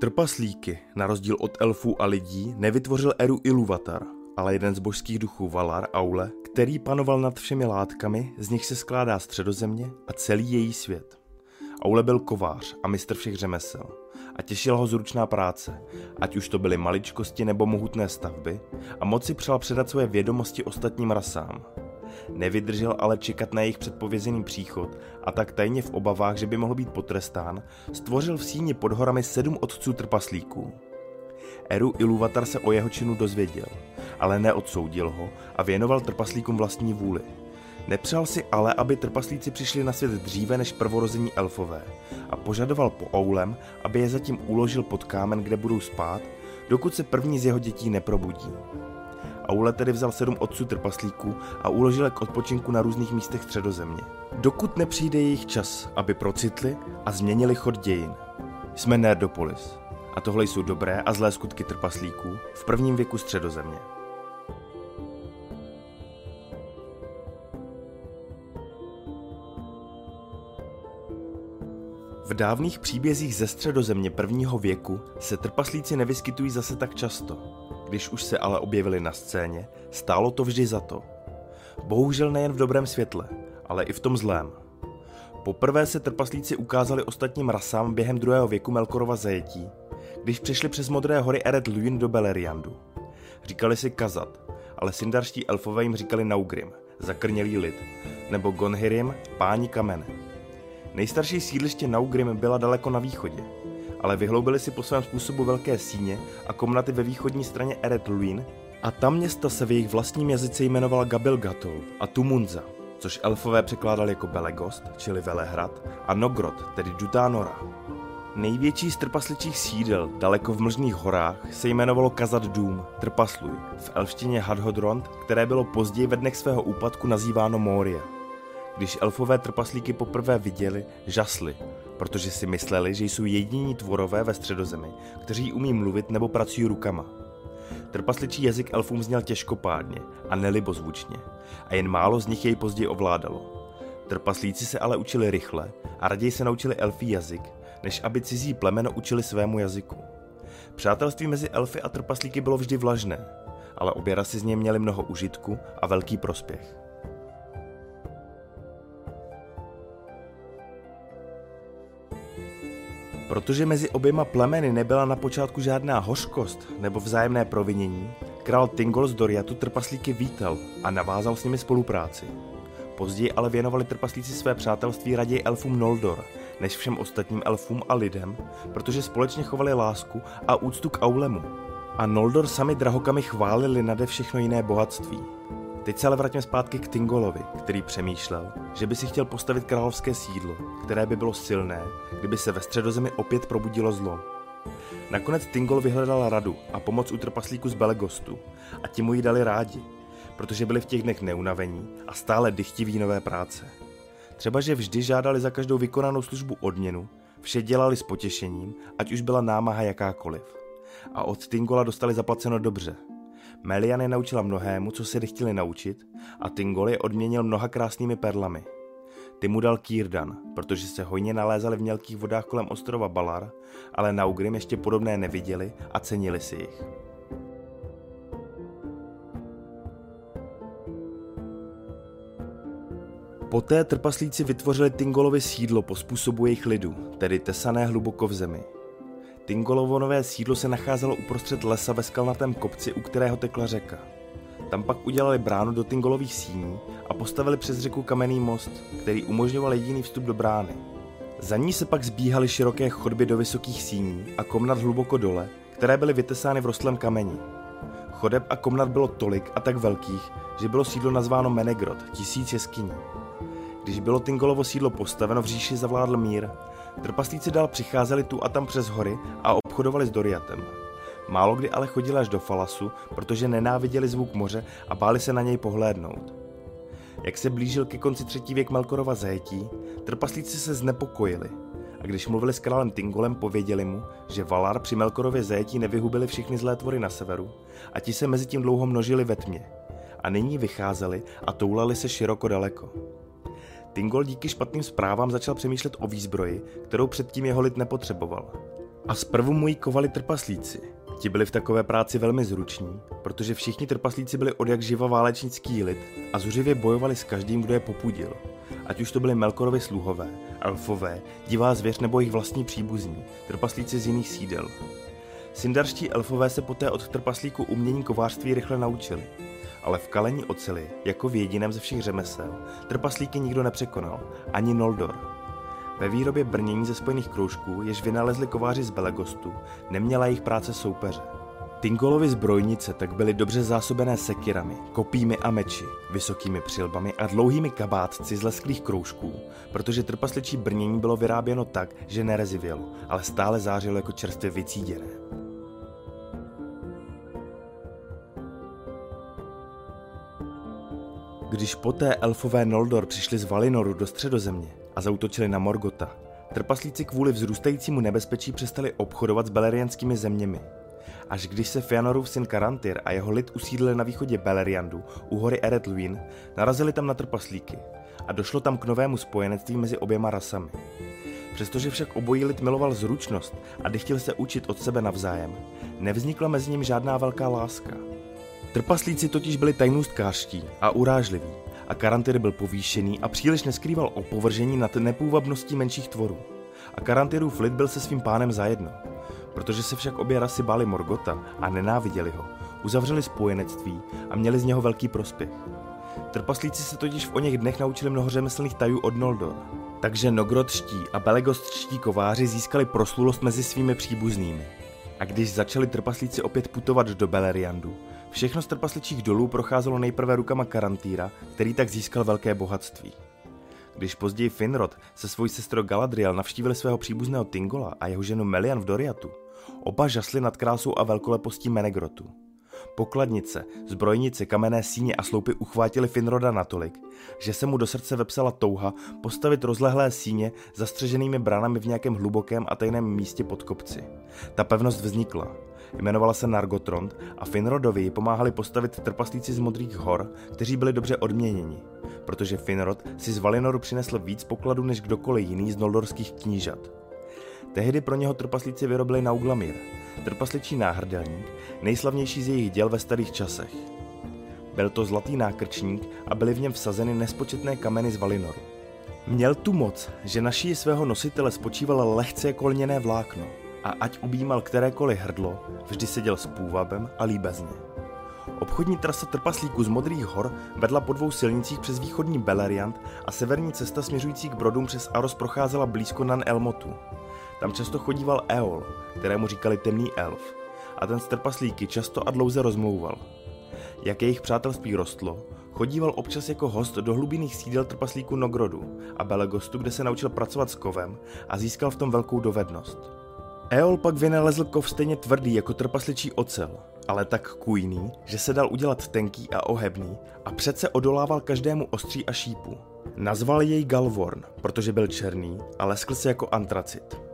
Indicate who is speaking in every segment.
Speaker 1: Trpaslíky, na rozdíl od elfů a lidí, nevytvořil Eru Iluvatar, ale jeden z božských duchů Valar Aule, který panoval nad všemi látkami, z nich se skládá středozemě a celý její svět. Aule byl kovář a mistr všech řemesel a těšila ho zručná práce, ať už to byly maličkosti nebo mohutné stavby, a moci přál předat své vědomosti ostatním rasám. Nevydržel ale čekat na jejich předpovězený příchod a tak tajně v obavách, že by mohl být potrestán, stvořil v síni pod horami sedm otců trpaslíků. Eru Iluvatar se o jeho činu dozvěděl, ale neodsoudil ho a věnoval trpaslíkům vlastní vůli. Nepřál si ale, aby trpaslíci přišli na svět dříve než prvorození elfové a požadoval po Oulem, aby je zatím uložil pod kámen, kde budou spát, dokud se první z jeho dětí neprobudí. Aule tedy vzal sedm otců trpaslíků a uložil je k odpočinku na různých místech středozemě. Dokud nepřijde jejich čas, aby procitli a změnili chod dějin. Jsme Nerdopolis a tohle jsou dobré a zlé skutky trpaslíků v prvním věku středozemě. V dávných příbězích ze středozemě prvního věku se trpaslíci nevyskytují zase tak často. Když už se ale objevili na scéně, stálo to vždy za to. Bohužel nejen v dobrém světle, ale i v tom zlém. Poprvé se trpaslíci ukázali ostatním rasám během druhého věku Melkorova zajetí, když přišli přes modré hory Eret Luin do Beleriandu. Říkali si Kazat, ale sindarští elfové jim říkali Naugrim, zakrnělý lid, nebo Gonhirim, páni kamene. Nejstarší sídliště Naugrim byla daleko na východě, ale vyhloubili si po svém způsobu velké síně a komnaty ve východní straně Eret Luin a tam města se v jejich vlastním jazyce jmenovala Gabilgatol a Tumunza, což elfové překládali jako Belegost, čili Velehrad, a Nogrod, tedy Dutánora. Největší z trpasličích sídel, daleko v mlžných horách, se jmenovalo Kazad Dům, Trpasluj, v elštině Hadhodrond, které bylo později ve dnech svého úpadku nazýváno Moria. Když elfové trpaslíky poprvé viděli, žasli, protože si mysleli, že jsou jediní tvorové ve středozemi, kteří umí mluvit nebo pracují rukama. Trpasličí jazyk elfům zněl těžkopádně a nelibozvučně a jen málo z nich jej později ovládalo. Trpaslíci se ale učili rychle a raději se naučili elfí jazyk, než aby cizí plemeno učili svému jazyku. Přátelství mezi elfy a trpaslíky bylo vždy vlažné, ale obě rasy z něj měly mnoho užitku a velký prospěch. Protože mezi oběma plemeny nebyla na počátku žádná hořkost nebo vzájemné provinění, král Tingol z Doriatu trpaslíky vítal a navázal s nimi spolupráci. Později ale věnovali trpaslíci své přátelství raději elfům Noldor, než všem ostatním elfům a lidem, protože společně chovali lásku a úctu k Aulemu. A Noldor sami drahokami chválili nade všechno jiné bohatství. Teď se ale vraťme zpátky k Tingolovi, který přemýšlel, že by si chtěl postavit královské sídlo, které by bylo silné, kdyby se ve středozemi opět probudilo zlo. Nakonec Tingol vyhledal radu a pomoc u trpaslíku z Belegostu a ti mu ji dali rádi, protože byli v těch dnech neunavení a stále dychtiví nové práce. Třeba, že vždy žádali za každou vykonanou službu odměnu, vše dělali s potěšením, ať už byla námaha jakákoliv. A od Tingola dostali zaplaceno dobře – Melian je naučila mnohému, co se chtěli naučit a Tingol je odměnil mnoha krásnými perlami. Ty mu dal Kírdan, protože se hojně nalézali v mělkých vodách kolem ostrova Balar, ale na Ugrim ještě podobné neviděli a cenili si jich. Poté trpaslíci vytvořili Tingolovi sídlo po způsobu jejich lidu, tedy tesané hluboko v zemi. Tingolovo nové sídlo se nacházelo uprostřed lesa ve skalnatém kopci, u kterého tekla řeka. Tam pak udělali bránu do Tingolových síní a postavili přes řeku kamenný most, který umožňoval jediný vstup do brány. Za ní se pak zbíhaly široké chodby do vysokých síní a komnat hluboko dole, které byly vytesány v rostlém kameni. Chodeb a komnat bylo tolik a tak velkých, že bylo sídlo nazváno Menegrod, tisíc jeskyní. Když bylo Tingolovo sídlo postaveno v říši zavládl mír Trpaslíci dál přicházeli tu a tam přes hory a obchodovali s Doriatem. Málo kdy ale chodili až do Falasu, protože nenáviděli zvuk moře a báli se na něj pohlédnout. Jak se blížil ke konci třetí věk Melkorova zajetí, trpaslíci se znepokojili a když mluvili s králem Tingolem, pověděli mu, že Valar při Melkorově zajetí nevyhubili všechny zlé tvory na severu a ti se mezi tím dlouho množili ve tmě. A nyní vycházeli a toulali se široko daleko. Tingol díky špatným zprávám začal přemýšlet o výzbroji, kterou předtím jeho lid nepotřeboval. A zprvu mu ji kovali trpaslíci. Ti byli v takové práci velmi zruční, protože všichni trpaslíci byli od jak živa válečnický lid a zuřivě bojovali s každým, kdo je popudil. Ať už to byli Melkorovi sluhové, elfové, divá zvěř nebo jejich vlastní příbuzní, trpaslíci z jiných sídel. Sindarští elfové se poté od trpaslíku umění kovářství rychle naučili. Ale v kalení oceli, jako v jediném ze všech řemesel, trpaslíky nikdo nepřekonal, ani Noldor. Ve výrobě brnění ze spojených kroužků, jež vynalezli kováři z Belegostu, neměla jejich práce soupeře. Tingolovi zbrojnice tak byly dobře zásobené sekirami, kopími a meči, vysokými přilbami a dlouhými kabátci z lesklých kroužků, protože trpasličí brnění bylo vyráběno tak, že nerezivělo, ale stále zářilo jako čerstvě vycíděné. Když poté elfové Noldor přišli z Valinoru do středozemě a zautočili na Morgota, trpaslíci kvůli vzrůstajícímu nebezpečí přestali obchodovat s belerianskými zeměmi. Až když se Fëanorův syn Karantyr a jeho lid usídlili na východě Beleriandu u hory Eretluin, narazili tam na trpaslíky a došlo tam k novému spojenectví mezi oběma rasami. Přestože však obojí lid miloval zručnost a chtěl se učit od sebe navzájem, nevznikla mezi ním žádná velká láska – Trpaslíci totiž byli tajnůstkářští a urážliví a Karantyr byl povýšený a příliš neskrýval opovržení nad nepůvabností menších tvorů. A Karantyrův lid byl se svým pánem zajedno. Protože se však obě rasy báli Morgota a nenáviděli ho, uzavřeli spojenectví a měli z něho velký prospěch. Trpaslíci se totiž v o něch dnech naučili mnoho řemeslných tajů od Noldor. Takže nogrodští a belegostští kováři získali proslulost mezi svými příbuznými. A když začali trpaslíci opět putovat do Beleriandu, Všechno z trpasličích dolů procházelo nejprve rukama Karantýra, který tak získal velké bohatství. Když později Finrod se svojí sestrou Galadriel navštívili svého příbuzného Tingola a jeho ženu Melian v Doriatu, oba žasli nad krásou a velkolepostí Menegrotu. Pokladnice, zbrojnice, kamenné síně a sloupy uchvátili Finroda natolik, že se mu do srdce vepsala touha postavit rozlehlé síně zastřeženými branami v nějakém hlubokém a tajném místě pod kopci. Ta pevnost vznikla, Jmenovala se Nargotrond a Finrodovi ji pomáhali postavit trpaslíci z Modrých hor, kteří byli dobře odměněni, protože Finrod si z Valinoru přinesl víc pokladů než kdokoliv jiný z noldorských knížat. Tehdy pro něho trpaslíci vyrobili Nauglamir, trpasličí náhrdelník, nejslavnější z jejich děl ve starých časech. Byl to zlatý nákrčník a byly v něm vsazeny nespočetné kameny z Valinoru. Měl tu moc, že na šíji svého nositele spočívalo lehce jako lněné vlákno a ať objímal kterékoliv hrdlo, vždy seděl s půvabem a líbezně. Obchodní trasa trpaslíků z Modrých hor vedla po dvou silnicích přes východní Beleriand a severní cesta směřující k Brodům přes Aros procházela blízko Nan Elmotu. Tam často chodíval Eol, kterému říkali temný elf, a ten s trpaslíky často a dlouze rozmlouval. Jak jejich přátelství rostlo, chodíval občas jako host do hlubinných sídel trpaslíků Nogrodu a Belegostu, kde se naučil pracovat s kovem a získal v tom velkou dovednost. Eol pak vynalezl kov stejně tvrdý jako trpasličí ocel, ale tak kujný, že se dal udělat tenký a ohebný a přece odolával každému ostří a šípu. Nazval jej Galvorn, protože byl černý a leskl se jako antracit.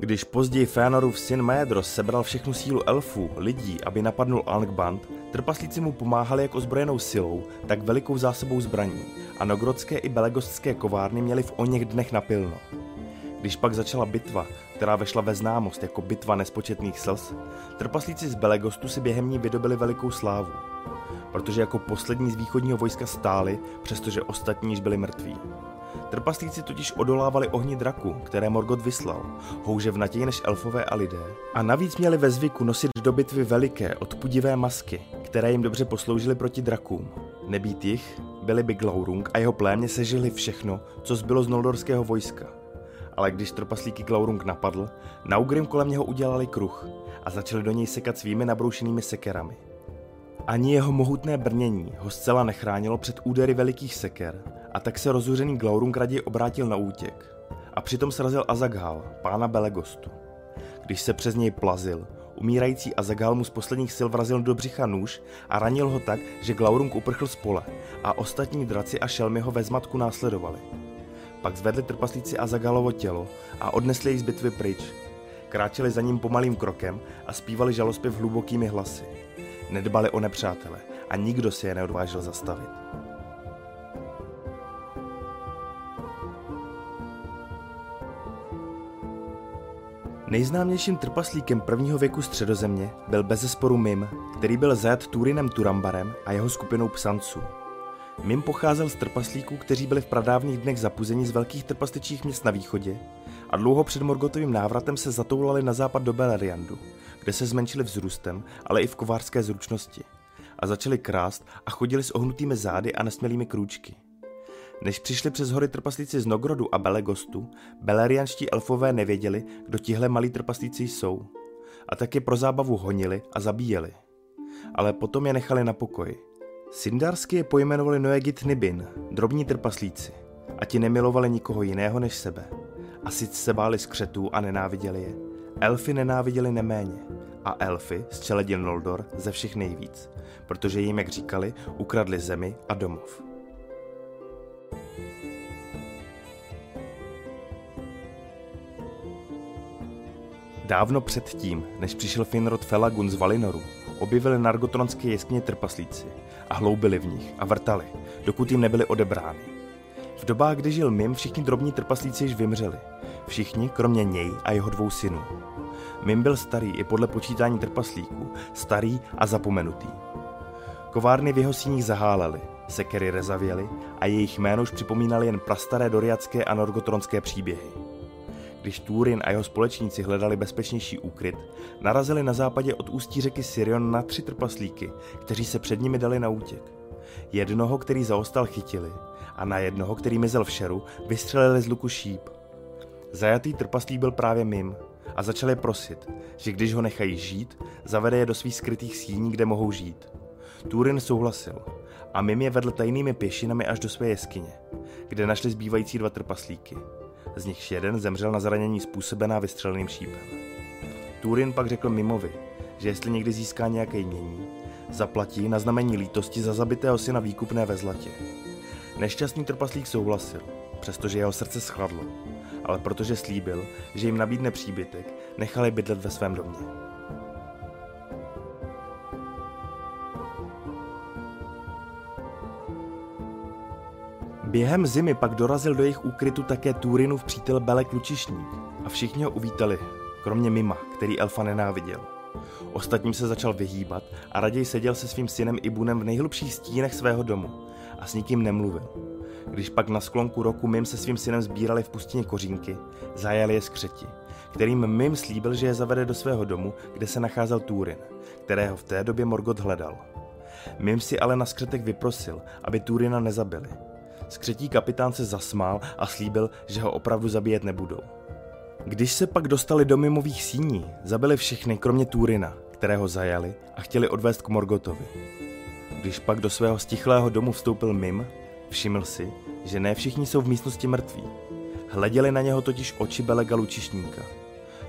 Speaker 1: Když později Fëanorův syn Maedros sebral všechnu sílu elfů, lidí, aby napadnul Angband, trpaslíci mu pomáhali jak ozbrojenou silou, tak velikou zásobou zbraní a nogrodské i belegostské kovárny měli v oněch dnech napilno. Když pak začala bitva, která vešla ve známost jako bitva nespočetných slz, trpaslíci z Belegostu si během ní vydobili velikou slávu, protože jako poslední z východního vojska stáli, přestože ostatní již byli mrtví. Trpaslíci totiž odolávali ohni draku, které Morgot vyslal, houže v natěji než elfové a lidé. A navíc měli ve zvyku nosit do bitvy veliké, odpudivé masky, které jim dobře posloužily proti drakům. Nebýt jich, byli by Glaurung a jeho plémě sežili všechno, co zbylo z noldorského vojska. Ale když trpaslíky Glaurung napadl, Naugrim kolem něho udělali kruh a začali do něj sekat svými nabroušenými sekerami. Ani jeho mohutné brnění ho zcela nechránilo před údery velikých seker a tak se rozuřený Glaurung raději obrátil na útěk. A přitom srazil Azaghal, pána Belegostu. Když se přes něj plazil, umírající Azaghal mu z posledních sil vrazil do břicha nůž a ranil ho tak, že Glaurung uprchl z pole a ostatní draci a šelmy ho ve zmatku následovali. Pak zvedli trpaslíci Azagalovo tělo a odnesli jej z bitvy pryč. Kráčeli za ním pomalým krokem a zpívali žalospěv hlubokými hlasy. Nedbali o nepřátele a nikdo si je neodvážil zastavit. Nejznámějším trpaslíkem prvního věku středozemě byl bezesporu Mim, který byl zajat Turinem Turambarem a jeho skupinou psanců. Mim pocházel z trpaslíků, kteří byli v pradávných dnech zapuzeni z velkých trpasličích měst na východě a dlouho před Morgotovým návratem se zatoulali na západ do Beleriandu, kde se zmenšili vzrůstem, ale i v kovářské zručnosti. A začali krást a chodili s ohnutými zády a nesmělými krůčky. Než přišli přes hory trpaslíci z Nogrodu a Belegostu, belerianští elfové nevěděli, kdo tihle malí trpaslíci jsou. A tak je pro zábavu honili a zabíjeli. Ale potom je nechali na pokoji. Sindarsky je pojmenovali Noegit Nibin, drobní trpaslíci, a ti nemilovali nikoho jiného než sebe. A sice se báli skřetů a nenáviděli je. Elfy nenáviděli neméně. A elfy z čeledin Noldor ze všech nejvíc, protože jim, jak říkali, ukradli zemi a domov. Dávno předtím, než přišel Finrod Felagun z Valinoru, objevili nargotronské jeskyně trpaslíci a hloubili v nich a vrtali, dokud jim nebyly odebrány. V dobách, kdy žil Mim, všichni drobní trpaslíci již vymřeli. Všichni, kromě něj a jeho dvou synů. Mim byl starý i podle počítání trpaslíků, starý a zapomenutý. Kovárny v jeho síních zahálely, sekery rezavěly a jejich jméno už připomínali jen prastaré doriacké a norgotronské příběhy. Když Túrin a jeho společníci hledali bezpečnější úkryt, narazili na západě od ústí řeky Sirion na tři trpaslíky, kteří se před nimi dali na útěk. Jednoho, který zaostal, chytili a na jednoho, který mizel v šeru, vystřelili z luku šíp. Zajatý trpaslík byl právě Mim a začali prosit, že když ho nechají žít, zavede je do svých skrytých síní, kde mohou žít. Túrin souhlasil a Mim je vedl tajnými pěšinami až do své jeskyně, kde našli zbývající dva trpaslíky z nichž jeden zemřel na zranění způsobená vystřeleným šípem. Turin pak řekl Mimovi, že jestli někdy získá nějaké jmění, zaplatí na znamení lítosti za zabitého syna výkupné ve zlatě. Nešťastný trpaslík souhlasil, přestože jeho srdce schladlo, ale protože slíbil, že jim nabídne příbytek, nechali bydlet ve svém domě. Během zimy pak dorazil do jejich úkrytu také Túrinův přítel Belek Lučišník a všichni ho uvítali, kromě Mima, který elfa nenáviděl. Ostatním se začal vyhýbat a raději seděl se svým synem Ibunem v nejhlubších stínech svého domu a s nikým nemluvil. Když pak na sklonku roku Mim se svým synem sbírali v pustině kořínky, zajali je skřeti, kterým Mim slíbil, že je zavede do svého domu, kde se nacházel Túrin, kterého v té době Morgot hledal. Mim si ale na skřetek vyprosil, aby Túrina nezabili, Skřetí kapitán se zasmál a slíbil, že ho opravdu zabíjet nebudou. Když se pak dostali do mimových síní, zabili všechny, kromě Túrina, kterého zajali a chtěli odvést k Morgotovi. Když pak do svého stichlého domu vstoupil Mim, všiml si, že ne všichni jsou v místnosti mrtví. Hleděli na něho totiž oči Belega Lučišníka.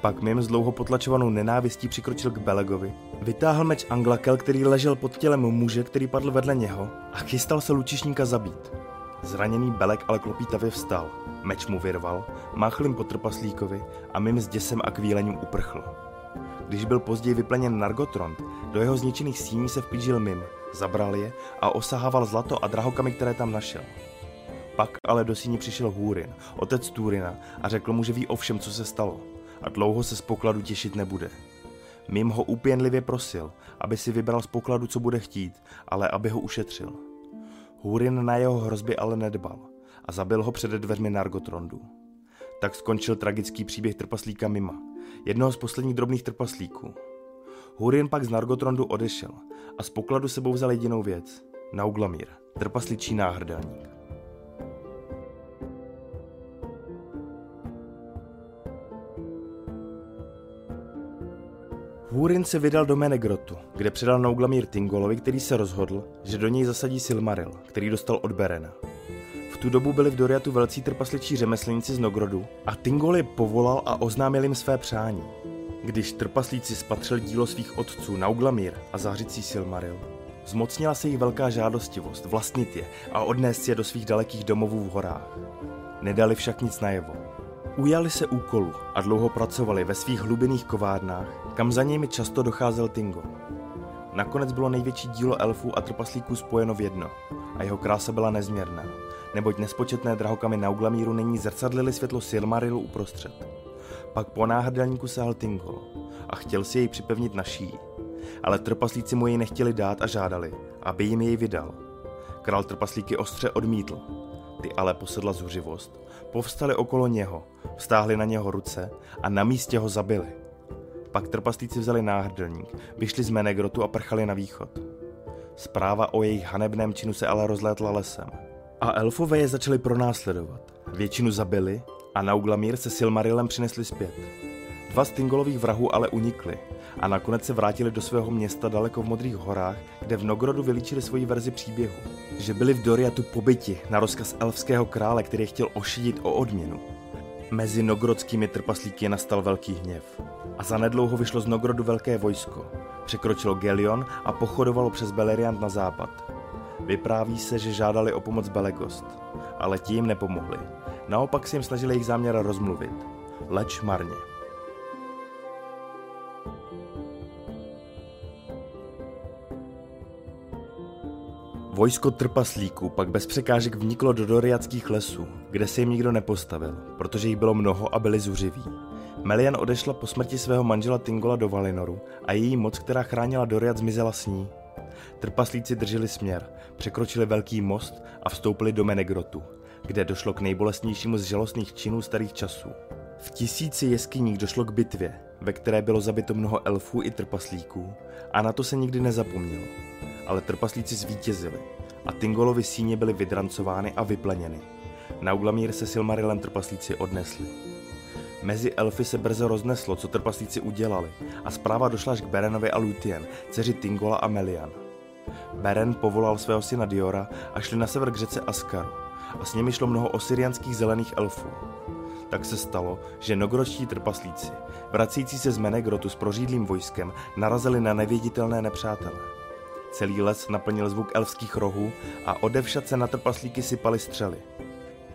Speaker 1: Pak Mim s dlouho potlačovanou nenávistí přikročil k Belegovi, vytáhl meč Anglakel, který ležel pod tělem muže, který padl vedle něho a chystal se Lučišníka zabít. Zraněný Belek ale klopítavě vstal, meč mu vyrval, máchl jim po trpaslíkovi a mým s děsem a kvílením uprchl. Když byl později vypleněn Nargotrond, do jeho zničených síní se vplížil Mim, zabral je a osahával zlato a drahokamy, které tam našel. Pak ale do síni přišel Húrin, otec Túrina, a řekl mu, že ví o všem, co se stalo a dlouho se z pokladu těšit nebude. Mim ho úpěnlivě prosil, aby si vybral z pokladu, co bude chtít, ale aby ho ušetřil. Húrin na jeho hrozby ale nedbal a zabil ho před dveřmi Nargotrondu. Tak skončil tragický příběh trpaslíka Mima, jednoho z posledních drobných trpaslíků. Húrin pak z Nargotrondu odešel a z pokladu sebou vzal jedinou věc – Nauglamír, trpasličí náhrdelník. Húrin se vydal do Menegrotu, kde předal Nauglamír Tingolovi, který se rozhodl, že do něj zasadí Silmaril, který dostal od Berena. V tu dobu byli v Doriatu velcí trpasličí řemeslníci z Nogrodu a Tingol je povolal a oznámil jim své přání. Když trpaslíci spatřili dílo svých otců Nauglamír a zářicí Silmaril, zmocnila se jich velká žádostivost vlastnit je a odnést je do svých dalekých domovů v horách. Nedali však nic najevo Ujali se úkolu a dlouho pracovali ve svých hlubinných kovárnách, kam za nimi často docházel Tingo. Nakonec bylo největší dílo elfů a trpaslíků spojeno v jedno a jeho krása byla nezměrná, neboť nespočetné drahokamy na Uglamíru není zrcadlili světlo Silmarilu uprostřed. Pak po náhrdelníku sahal Tingol a chtěl si jej připevnit na šíji. Ale trpaslíci mu jej nechtěli dát a žádali, aby jim jej vydal. Král trpaslíky ostře odmítl. Ty ale posedla zuřivost. Povstali okolo něho, vstáhli na něho ruce a na místě ho zabili. Pak trpaslíci vzali náhrdelník, vyšli z Menegrotu a prchali na východ. Zpráva o jejich hanebném činu se ale rozlétla lesem. A elfové je začali pronásledovat. Většinu zabili a Nauglamír se Silmarilem přinesli zpět. Dva z Tingolových vrahů ale unikli a nakonec se vrátili do svého města daleko v Modrých horách, kde v Nogrodu vylíčili svoji verzi příběhu. Že byli v Doriatu pobyti na rozkaz elfského krále, který chtěl ošidit o odměnu. Mezi nogrodskými trpaslíky nastal velký hněv. A zanedlouho vyšlo z Nogrodu velké vojsko. Překročilo Gelion a pochodovalo přes Beleriand na západ. Vypráví se, že žádali o pomoc Belegost, ale ti jim nepomohli. Naopak si jim snažili jejich záměr rozmluvit. Leč marně. Vojsko trpaslíků pak bez překážek vniklo do doriackých lesů, kde se jim nikdo nepostavil, protože jich bylo mnoho a byli zuřiví. Melian odešla po smrti svého manžela Tingola do Valinoru a její moc, která chránila Doriat, zmizela s ní. Trpaslíci drželi směr, překročili velký most a vstoupili do Menegrotu, kde došlo k nejbolestnějšímu z žalostných činů starých časů. V tisíci jeskyních došlo k bitvě, ve které bylo zabito mnoho elfů i trpaslíků a na to se nikdy nezapomnělo. Ale trpaslíci zvítězili a Tingolovi síně byly vydrancovány a vypleněny. Nauglamír se Silmarilem trpaslíci odnesli. Mezi elfy se brzo rozneslo, co trpaslíci udělali a zpráva došla až k Berenovi a Lutien, dceři Tingola a Melian. Beren povolal svého syna Diora a šli na sever k řece Askaru a s nimi šlo mnoho osirianských zelených elfů. Tak se stalo, že nogrodští trpaslíci, vracející se z Menegrotu s prořídlým vojskem, narazili na nevěditelné nepřátele. Celý les naplnil zvuk elfských rohů a odevšat se na trpaslíky sypaly střely.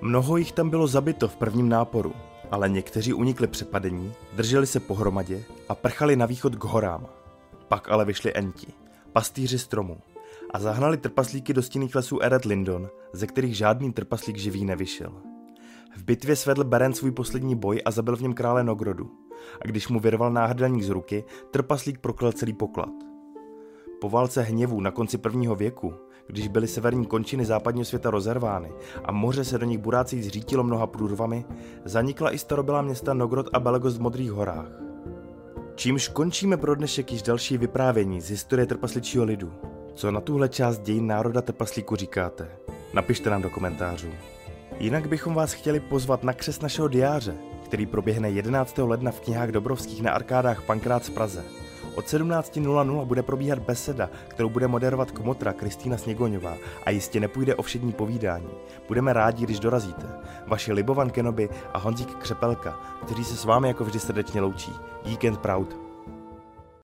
Speaker 1: Mnoho jich tam bylo zabito v prvním náporu, ale někteří unikli přepadení, drželi se pohromadě a prchali na východ k horám. Pak ale vyšli enti, pastýři stromů, a zahnali trpaslíky do stinných lesů Eret Lindon, ze kterých žádný trpaslík živý nevyšel. V bitvě svedl Beren svůj poslední boj a zabil v něm krále Nogrodu. A když mu vyrval náhrdelník z ruky, trpaslík proklel celý poklad. Po válce hněvů na konci prvního věku, když byly severní končiny západního světa rozervány a moře se do nich burácí zřítilo mnoha průrvami, zanikla i starobylá města Nogrod a Belegost v Modrých horách. Čímž končíme pro dnešek již další vyprávění z historie trpasličího lidu. Co na tuhle část dějin národa trpaslíku říkáte? Napište nám do komentářů. Jinak bychom vás chtěli pozvat na křes našeho diáře, který proběhne 11. ledna v knihách Dobrovských na arkádách Pankrát z Praze. Od 17.00 bude probíhat beseda, kterou bude moderovat komotra Kristýna Sněgoňová a jistě nepůjde o všední povídání. Budeme rádi, když dorazíte. Vaši Libovan Kenoby a Honzík Křepelka, kteří se s vámi jako vždy srdečně loučí. Geek and Proud.